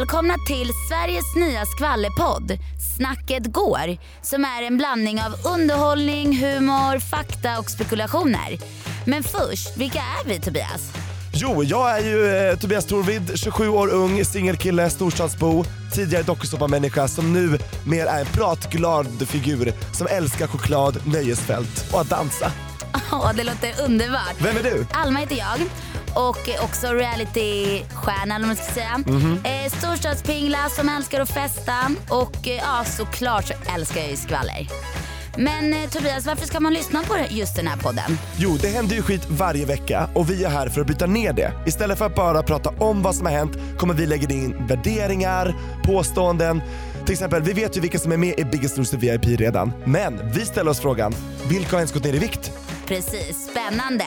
välkomna till Sveriges nya skvallerpodd Snacket går som är en blandning av underhållning, humor, fakta och spekulationer. Men först, vilka är vi Tobias? Jo, jag är ju eh, Tobias Torvid, 27 år ung, singelkille, storstadsbo, tidigare dokusåpamänniska som nu mer är en pratglad figur som älskar choklad, nöjesfält och att dansa. Åh, det låter underbart. Vem är du? Alma heter jag och också realitystjärna eller man ska säga. Eh, storstadspingla som älskar att festa och eh, ja, såklart så älskar jag ju skvaller. Men eh, Tobias, varför ska man lyssna på just den här podden? Jo, det händer ju skit varje vecka och vi är här för att bryta ner det. Istället för att bara prata om vad som har hänt kommer vi lägga in värderingar, påståenden. Till exempel, vi vet ju vilka som är med i Biggest Loser VIP redan. Men vi ställer oss frågan, vilka har ens gått ner i vikt? Precis, spännande.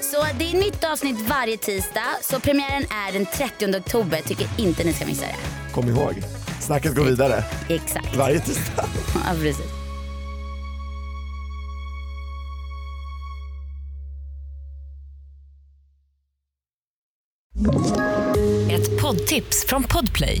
Så det är nytt avsnitt varje tisdag. Så premiären är den 30 oktober. Tycker inte ni ska missa det. Kom ihåg, snacket går vidare Exakt. varje tisdag. Ja, precis. Ett poddtips från Podplay.